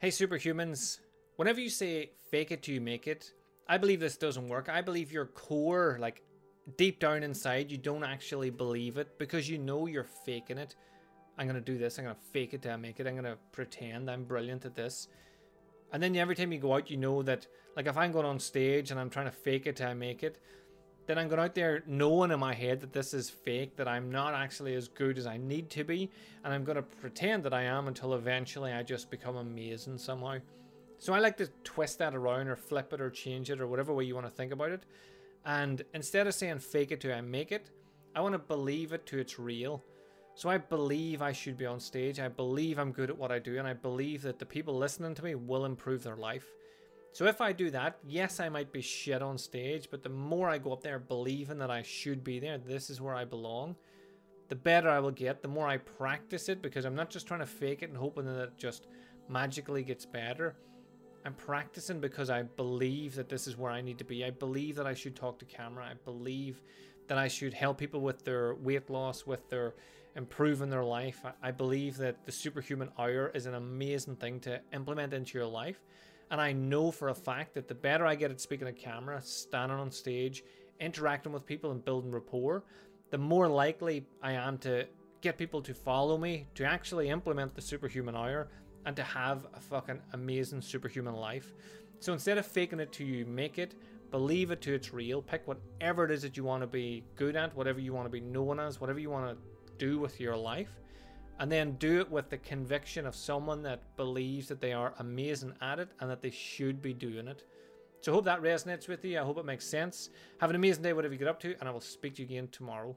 Hey, superhumans. Whenever you say fake it till you make it, I believe this doesn't work. I believe your core, like deep down inside, you don't actually believe it because you know you're faking it. I'm going to do this. I'm going to fake it till I make it. I'm going to pretend I'm brilliant at this. And then every time you go out, you know that, like, if I'm going on stage and I'm trying to fake it till I make it, then I'm going out there knowing in my head that this is fake, that I'm not actually as good as I need to be, and I'm going to pretend that I am until eventually I just become amazing somehow. So I like to twist that around or flip it or change it or whatever way you want to think about it. And instead of saying fake it to I make it, I want to believe it to it's real. So I believe I should be on stage. I believe I'm good at what I do, and I believe that the people listening to me will improve their life. So if I do that, yes, I might be shit on stage, but the more I go up there believing that I should be there, this is where I belong, the better I will get, the more I practice it, because I'm not just trying to fake it and hoping that it just magically gets better. I'm practicing because I believe that this is where I need to be. I believe that I should talk to camera. I believe that I should help people with their weight loss, with their improving their life. I believe that the superhuman hour is an amazing thing to implement into your life. And I know for a fact that the better I get at speaking to camera, standing on stage, interacting with people, and building rapport, the more likely I am to get people to follow me, to actually implement the superhuman hour, and to have a fucking amazing superhuman life. So instead of faking it till you make it, believe it to it's real. Pick whatever it is that you want to be good at, whatever you want to be known as, whatever you want to do with your life and then do it with the conviction of someone that believes that they are amazing at it and that they should be doing it. So I hope that resonates with you. I hope it makes sense. Have an amazing day, whatever you get up to, and I will speak to you again tomorrow.